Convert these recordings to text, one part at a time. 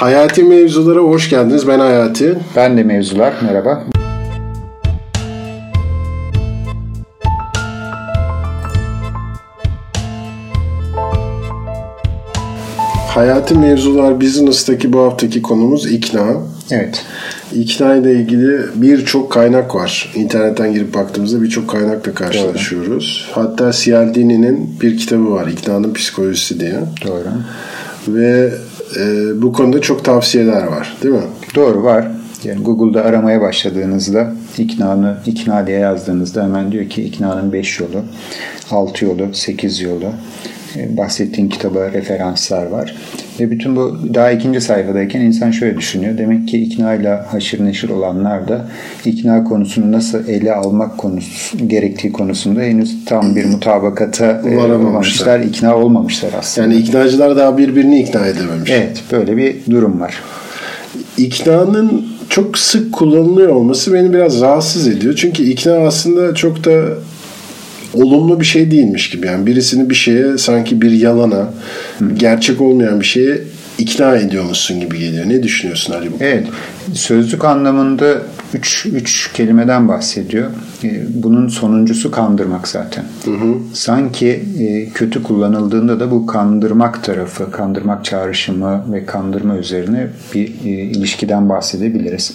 Hayati mevzulara hoş geldiniz. Ben Hayati. Ben de mevzular. Merhaba. Hayati mevzular business'taki bu haftaki konumuz ikna. Evet. İkna ile ilgili birçok kaynak var. İnternetten girip baktığımızda birçok kaynakla karşılaşıyoruz. Doğru. Hatta Cialdini'nin bir kitabı var. İknanın Psikolojisi diye. Doğru. Ve e, bu konuda çok tavsiyeler var. Değil mi? Doğru var. Yani Google'da aramaya başladığınızda iknanı ikna diye yazdığınızda hemen diyor ki iknanın 5 yolu, 6 yolu, 8 yolu, bahsettiğin kitaba referanslar var. Ve bütün bu daha ikinci sayfadayken insan şöyle düşünüyor. Demek ki ikna ile haşır neşir olanlar da ikna konusunu nasıl ele almak konusu gerektiği konusunda henüz tam bir mutabakata e, varamamışlar. ikna olmamışlar aslında. Yani iknacılar daha birbirini ikna edememiş. Evet, böyle bir durum var. İknanın çok sık kullanılıyor olması beni biraz rahatsız ediyor. Çünkü ikna aslında çok da olumlu bir şey değilmiş gibi. Yani birisini bir şeye sanki bir yalana, gerçek olmayan bir şeye ikna ediyormuşsun gibi geliyor. Ne düşünüyorsun Ali bu Evet. Sözlük anlamında üç, üç kelimeden bahsediyor. Ee, bunun sonuncusu kandırmak zaten. Hı hı. Sanki e, kötü kullanıldığında da bu kandırmak tarafı, kandırmak çağrışımı ve kandırma üzerine bir e, ilişkiden bahsedebiliriz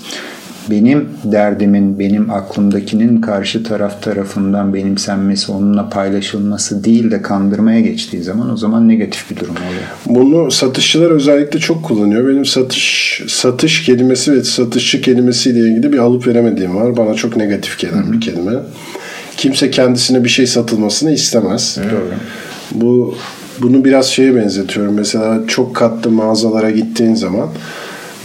benim derdimin, benim aklımdakinin karşı taraf tarafından benimsenmesi, onunla paylaşılması değil de kandırmaya geçtiği zaman o zaman negatif bir durum oluyor. Bunu satışçılar özellikle çok kullanıyor. Benim satış satış kelimesi ve satışçı kelimesiyle ilgili bir alıp veremediğim var. Bana çok negatif gelen bir kelime. Kimse kendisine bir şey satılmasını istemez. Doğru. Bu bunu biraz şeye benzetiyorum. Mesela çok katlı mağazalara gittiğin zaman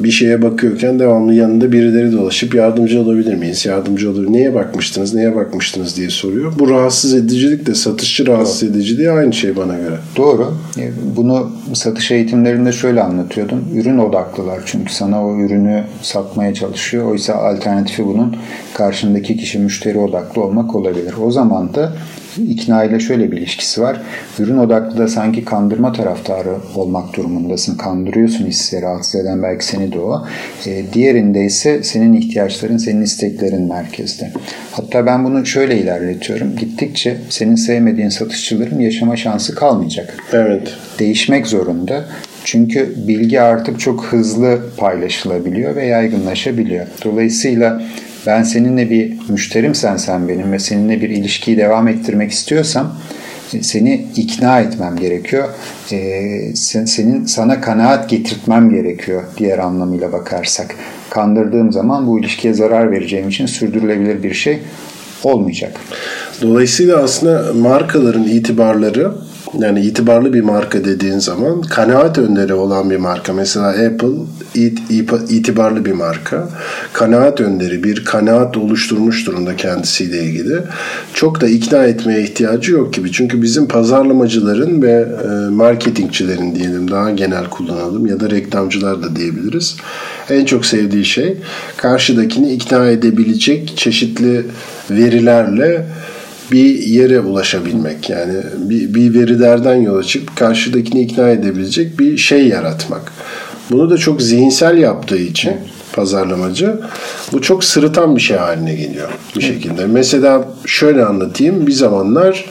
bir şeye bakıyorken devamlı yanında birileri dolaşıp yardımcı olabilir miyiz? Yardımcı olur. Neye bakmıştınız? Neye bakmıştınız diye soruyor. Bu rahatsız edicilik de satışçı rahatsız Doğru. ediciliği aynı şey bana göre. Doğru. E, bunu satış eğitimlerinde şöyle anlatıyordum. Ürün odaklılar çünkü sana o ürünü satmaya çalışıyor. Oysa alternatifi bunun karşındaki kişi müşteri odaklı olmak olabilir. O zaman da ikna ile şöyle bir ilişkisi var. Ürün odaklı da sanki kandırma taraftarı olmak durumundasın. Kandırıyorsun hissi rahatsız eden belki seni de o. E, diğerinde ise senin ihtiyaçların, senin isteklerin merkezde. Hatta ben bunu şöyle ilerletiyorum. Gittikçe senin sevmediğin satışçıların yaşama şansı kalmayacak. Evet. Değişmek zorunda. Çünkü bilgi artık çok hızlı paylaşılabiliyor ve yaygınlaşabiliyor. Dolayısıyla ben seninle bir müşterimsen sen benim ve seninle bir ilişkiyi devam ettirmek istiyorsam seni ikna etmem gerekiyor. Ee, senin sana kanaat getirtmem gerekiyor diğer anlamıyla bakarsak. Kandırdığım zaman bu ilişkiye zarar vereceğim için sürdürülebilir bir şey olmayacak. Dolayısıyla aslında markaların itibarları yani itibarlı bir marka dediğin zaman kanaat önderi olan bir marka. Mesela Apple it, itibarlı bir marka. Kanaat önderi bir kanaat oluşturmuş durumda kendisiyle ilgili. Çok da ikna etmeye ihtiyacı yok gibi. Çünkü bizim pazarlamacıların ve e, marketingçilerin diyelim daha genel kullanalım ya da reklamcılar da diyebiliriz. En çok sevdiği şey karşıdakini ikna edebilecek çeşitli verilerle bir yere ulaşabilmek. Yani bir, bir verilerden yola çıkıp karşıdakini ikna edebilecek bir şey yaratmak. Bunu da çok zihinsel yaptığı için pazarlamacı bu çok sırıtan bir şey haline geliyor bir şekilde. Mesela şöyle anlatayım. Bir zamanlar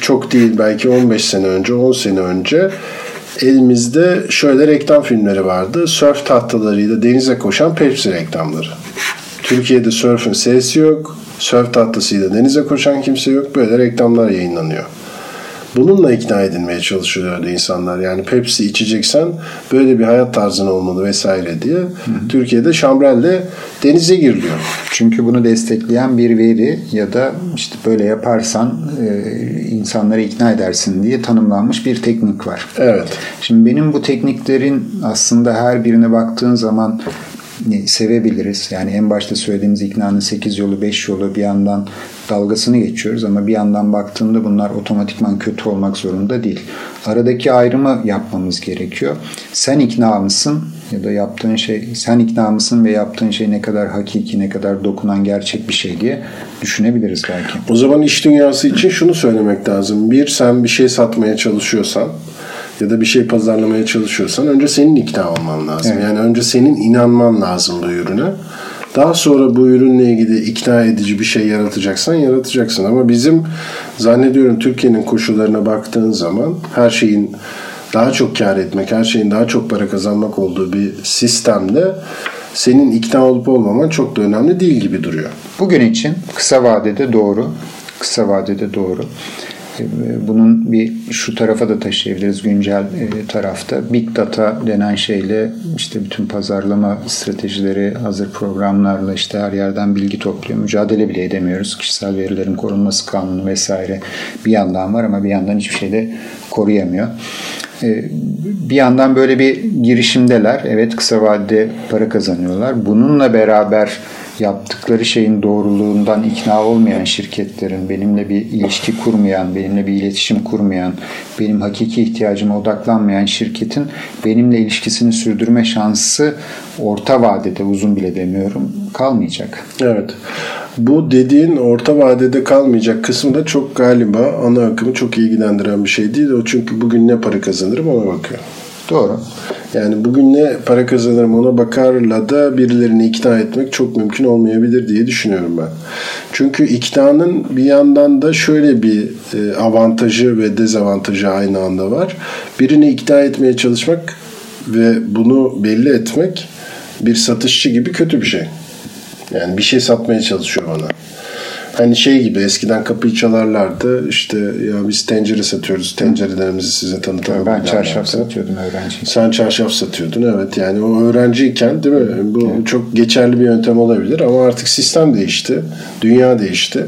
çok değil belki 15 sene önce 10 sene önce elimizde şöyle reklam filmleri vardı. Surf tahtalarıyla denize koşan Pepsi reklamları. Türkiye'de surf'ün sesi yok. Surf tahtasıyla denize koşan kimse yok. Böyle reklamlar yayınlanıyor. Bununla ikna edilmeye çalışıyordu insanlar. Yani Pepsi içeceksen böyle bir hayat tarzın olmalı vesaire diye. Hı. Türkiye'de şambrelle denize giriliyor. Çünkü bunu destekleyen bir veri ya da işte böyle yaparsan e, insanları ikna edersin diye tanımlanmış bir teknik var. Evet. Şimdi benim bu tekniklerin aslında her birine baktığın zaman sevebiliriz. Yani en başta söylediğimiz iknanın 8 yolu 5 yolu bir yandan dalgasını geçiyoruz ama bir yandan baktığında bunlar otomatikman kötü olmak zorunda değil. Aradaki ayrımı yapmamız gerekiyor. Sen ikna mısın ya da yaptığın şey sen ikna mısın ve yaptığın şey ne kadar hakiki ne kadar dokunan gerçek bir şey diye düşünebiliriz belki. O zaman iş dünyası için şunu söylemek lazım. Bir sen bir şey satmaya çalışıyorsan ya da bir şey pazarlamaya çalışıyorsan önce senin ikna olman lazım. Evet. Yani önce senin inanman lazım bu ürüne. Daha sonra bu ürünle ilgili ikna edici bir şey yaratacaksan yaratacaksın. Ama bizim zannediyorum Türkiye'nin koşullarına baktığın zaman her şeyin daha çok kar etmek, her şeyin daha çok para kazanmak olduğu bir sistemde senin ikna olup olmaman çok da önemli değil gibi duruyor. Bugün için kısa vadede doğru. Kısa vadede doğru. E, bunun bir şu tarafa da taşıyabiliriz güncel e, tarafta. Big data denen şeyle işte bütün pazarlama stratejileri hazır programlarla işte her yerden bilgi topluyor. Mücadele bile edemiyoruz. Kişisel verilerin korunması kanunu vesaire bir yandan var ama bir yandan hiçbir şey de koruyamıyor. E, bir yandan böyle bir girişimdeler. Evet kısa vadede para kazanıyorlar. Bununla beraber yaptıkları şeyin doğruluğundan ikna olmayan şirketlerin, benimle bir ilişki kurmayan, benimle bir iletişim kurmayan, benim hakiki ihtiyacıma odaklanmayan şirketin benimle ilişkisini sürdürme şansı orta vadede, uzun bile demiyorum, kalmayacak. Evet. Bu dediğin orta vadede kalmayacak kısmı da çok galiba ana akımı çok ilgilendiren bir şey değil. O çünkü bugün ne para kazanırım ona bakıyor. Doğru. Yani bugün ne para kazanırım ona bakarla da birilerini ikna etmek çok mümkün olmayabilir diye düşünüyorum ben. Çünkü iknanın bir yandan da şöyle bir e, avantajı ve dezavantajı aynı anda var. Birini ikna etmeye çalışmak ve bunu belli etmek bir satışçı gibi kötü bir şey. Yani bir şey satmaya çalışıyor bana. Hani şey gibi eskiden kapıyı çalarlardı. İşte ya biz tencere satıyoruz. Tencerelerimizi size tanıtalım. Ben çarşaf satıyordum öğrenci. Sen çarşaf satıyordun evet. Yani o öğrenciyken değil mi? Bu evet. çok geçerli bir yöntem olabilir ama artık sistem değişti. Dünya değişti.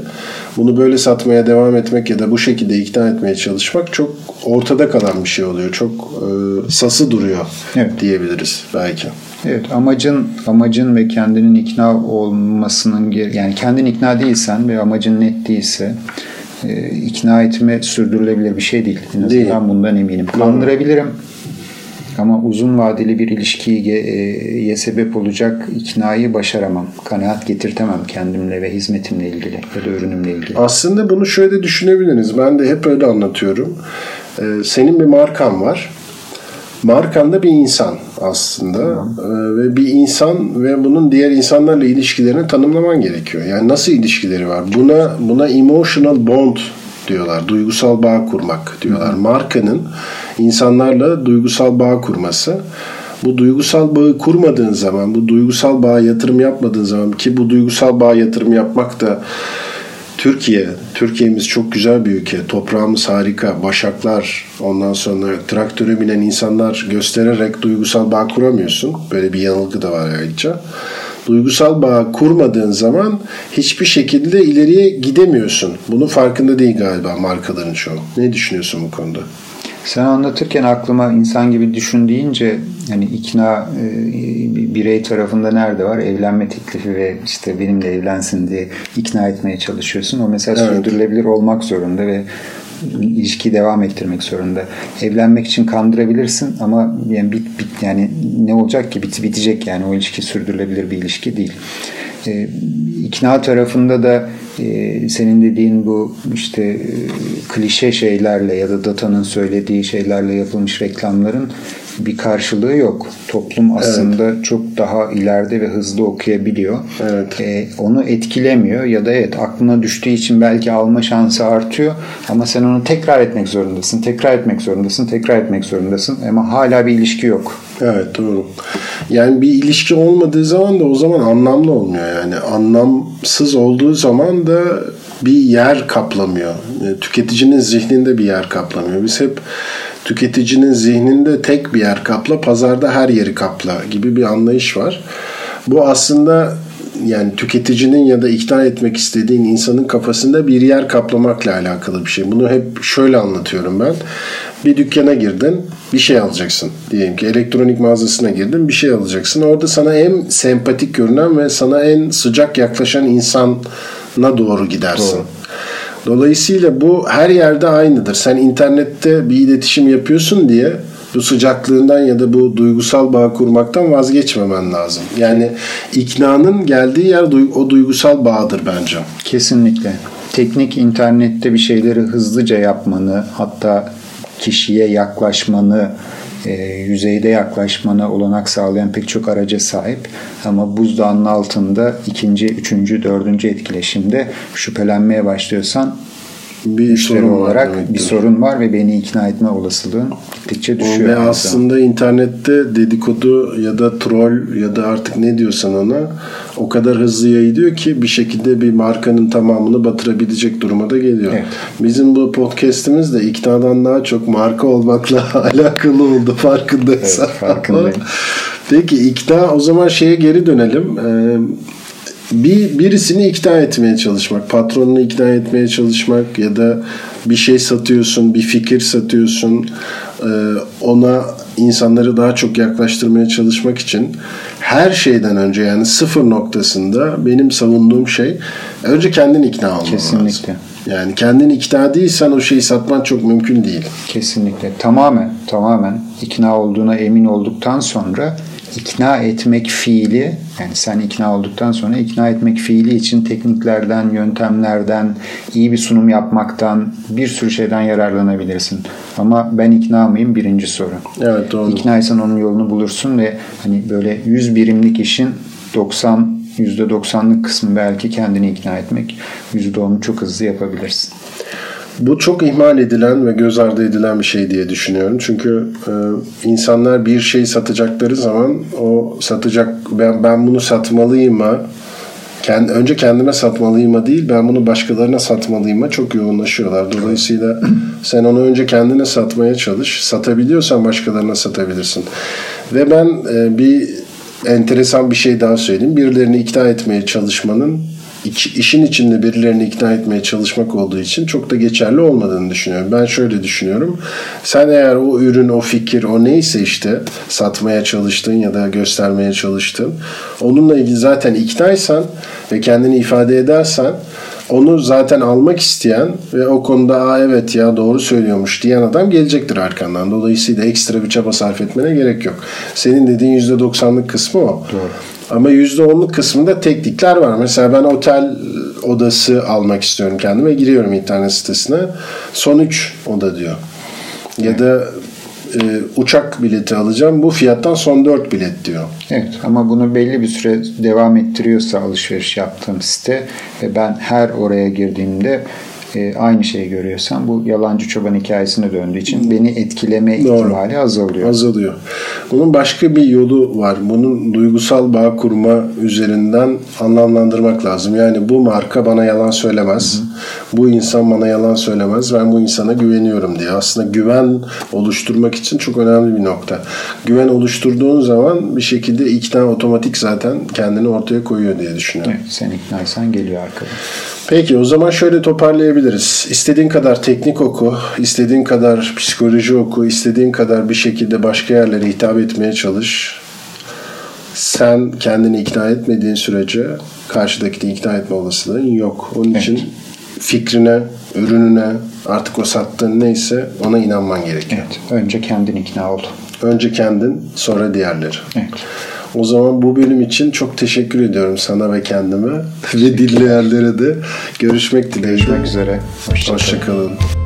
Bunu böyle satmaya devam etmek ya da bu şekilde ikna etmeye çalışmak çok ortada kalan bir şey oluyor. Çok e, sası duruyor evet. diyebiliriz belki. Evet amacın amacın ve kendinin ikna olmasının yani kendin ikna değilsen ve amacın net değilse e, ikna etme sürdürülebilir bir şey değil. En azından değil. bundan eminim. Kandırabilirim ama uzun vadeli bir ilişkiye e, sebep olacak iknayı başaramam. Kanaat getirtemem kendimle ve hizmetimle ilgili ya da ürünümle ilgili. Aslında bunu şöyle düşünebiliriz. Ben de hep öyle anlatıyorum. Ee, senin bir markan var Markan da bir insan aslında ee, ve bir insan ve bunun diğer insanlarla ilişkilerini tanımlaman gerekiyor. Yani nasıl ilişkileri var? Buna buna emotional bond diyorlar. Duygusal bağ kurmak diyorlar. Markanın insanlarla duygusal bağ kurması. Bu duygusal bağı kurmadığın zaman, bu duygusal bağa yatırım yapmadığın zaman ki bu duygusal bağa yatırım yapmak da Türkiye, Türkiye'miz çok güzel bir ülke. Toprağımız harika. Başaklar, ondan sonra traktöre binen insanlar göstererek duygusal bağ kuramıyorsun. Böyle bir yanılgı da var ayrıca. Duygusal bağ kurmadığın zaman hiçbir şekilde ileriye gidemiyorsun. Bunun farkında değil galiba markaların çoğu. Ne düşünüyorsun bu konuda? Sen anlatırken aklıma insan gibi düşün deyince hani ikna e, birey tarafında nerede var? Evlenme teklifi ve işte benimle evlensin diye ikna etmeye çalışıyorsun. O mesela evet. sürdürülebilir olmak zorunda ve ilişkiyi devam ettirmek zorunda. Evlenmek için kandırabilirsin ama yani bit, bit yani ne olacak ki bit, bitecek yani o ilişki sürdürülebilir bir ilişki değil. E, ikna tarafında da e, senin dediğin bu işte e, klişe şeylerle ya da datanın söylediği şeylerle yapılmış reklamların bir karşılığı yok. Toplum aslında evet. çok daha ileride ve hızlı okuyabiliyor. Evet. E, onu etkilemiyor ya da evet aklına düştüğü için belki alma şansı artıyor ama sen onu tekrar etmek zorundasın, tekrar etmek zorundasın, tekrar etmek zorundasın ama hala bir ilişki yok. Evet doğru. Yani bir ilişki olmadığı zaman da o zaman anlamlı olmuyor yani. Anlamsız olduğu zaman da bir yer kaplamıyor. Tüketicinin zihninde bir yer kaplamıyor. Biz hep tüketicinin zihninde tek bir yer kapla, pazarda her yeri kapla gibi bir anlayış var. Bu aslında yani tüketicinin ya da ikna etmek istediğin insanın kafasında bir yer kaplamakla alakalı bir şey. Bunu hep şöyle anlatıyorum ben. Bir dükkana girdin, bir şey alacaksın. Diyelim ki elektronik mağazasına girdin, bir şey alacaksın. Orada sana en sempatik görünen ve sana en sıcak yaklaşan insana doğru gidersin. Doğru. Dolayısıyla bu her yerde aynıdır. Sen internette bir iletişim yapıyorsun diye bu sıcaklığından ya da bu duygusal bağ kurmaktan vazgeçmemen lazım. Yani iknanın geldiği yer o duygusal bağdır bence. Kesinlikle. Teknik internette bir şeyleri hızlıca yapmanı hatta kişiye yaklaşmanı e, yüzeyde yaklaşmana olanak sağlayan pek çok araca sahip. Ama buzdağının altında ikinci, üçüncü, dördüncü etkileşimde şüphelenmeye başlıyorsan bir sorun olarak demektir. bir sorun var ve beni ikna etme olasılığın gittikçe düşüyor. Ve aslında internette dedikodu ya da troll ya da artık ne diyorsan ona o kadar hızlı yayılıyor ki bir şekilde bir markanın tamamını batırabilecek duruma da geliyor. Evet. Bizim bu podcast'imiz de iknadan daha çok marka olmakla alakalı oldu farkındaysan. Evet, farkındayım. Peki ikna o zaman şeye geri dönelim. Ee, bir birisini ikna etmeye çalışmak, patronunu ikna etmeye çalışmak ya da bir şey satıyorsun, bir fikir satıyorsun, e, ona insanları daha çok yaklaştırmaya çalışmak için her şeyden önce yani sıfır noktasında benim savunduğum şey önce kendin ikna olman Kesinlikle. lazım. Yani kendin ikna değilsen o şeyi satman çok mümkün değil. Kesinlikle. Tamamen, tamamen ikna olduğuna emin olduktan sonra ikna etmek fiili yani sen ikna olduktan sonra ikna etmek fiili için tekniklerden, yöntemlerden, iyi bir sunum yapmaktan bir sürü şeyden yararlanabilirsin. Ama ben ikna mıyım birinci soru. Evet doğru. İknaysan onun yolunu bulursun ve hani böyle 100 birimlik işin 90 %90'lık kısmı belki kendini ikna etmek. %10'u çok hızlı yapabilirsin. Bu çok ihmal edilen ve göz ardı edilen bir şey diye düşünüyorum. Çünkü e, insanlar bir şey satacakları zaman o satacak ben ben bunu satmalıyım mı? Kendi, önce kendime satmalıyım mı değil ben bunu başkalarına satmalıyım mı çok yoğunlaşıyorlar. Dolayısıyla sen onu önce kendine satmaya çalış. Satabiliyorsan başkalarına satabilirsin. Ve ben e, bir enteresan bir şey daha söyleyeyim. Birilerini ikna etmeye çalışmanın işin içinde birilerini ikna etmeye çalışmak olduğu için çok da geçerli olmadığını düşünüyorum. Ben şöyle düşünüyorum. Sen eğer o ürün, o fikir, o neyse işte satmaya çalıştın ya da göstermeye çalıştın. Onunla ilgili zaten iknaysan ve kendini ifade edersen onu zaten almak isteyen ve o konuda Aa, evet ya doğru söylüyormuş diyen adam gelecektir arkandan. Dolayısıyla ekstra bir çaba sarf etmene gerek yok. Senin dediğin %90'lık kısmı o. Doğru. Ama %10'luk kısmında teknikler var. Mesela ben otel odası almak istiyorum kendime. Giriyorum internet sitesine. Son 3 oda diyor. Ya da e, uçak bileti alacağım. Bu fiyattan son 4 bilet diyor. Evet ama bunu belli bir süre devam ettiriyorsa alışveriş yaptığım site ve ben her oraya girdiğimde e, aynı şeyi görüyorsan bu yalancı çoban hikayesine döndüğü için beni etkileme Doğru. ihtimali azalıyor. Azalıyor. Bunun başka bir yolu var. Bunun duygusal bağ kurma üzerinden anlamlandırmak lazım. Yani bu marka bana yalan söylemez. Hı. Bu insan bana yalan söylemez. Ben bu insana güveniyorum diye. Aslında güven oluşturmak için çok önemli bir nokta. Güven oluşturduğun zaman bir şekilde ikna otomatik zaten kendini ortaya koyuyor diye düşünüyorum. Evet, sen iknaysan geliyor arkadan. Peki o zaman şöyle toparlayabiliriz. İstediğin kadar teknik oku, istediğin kadar psikoloji oku, istediğin kadar bir şekilde başka yerlere hitap etmeye çalış. Sen kendini ikna etmediğin sürece karşıdakini ikna etme olasılığın yok. Onun evet. için fikrine, ürününe, artık o sattığın neyse ona inanman gerekiyor. Evet. Önce kendin ikna ol. Önce kendin, sonra diğerleri. Evet. O zaman bu bölüm için çok teşekkür ediyorum sana ve kendime ve dinleyenlere de. Görüşmek dileğiyle. Görüşmek üzere. Hoşçakalın. Hoşça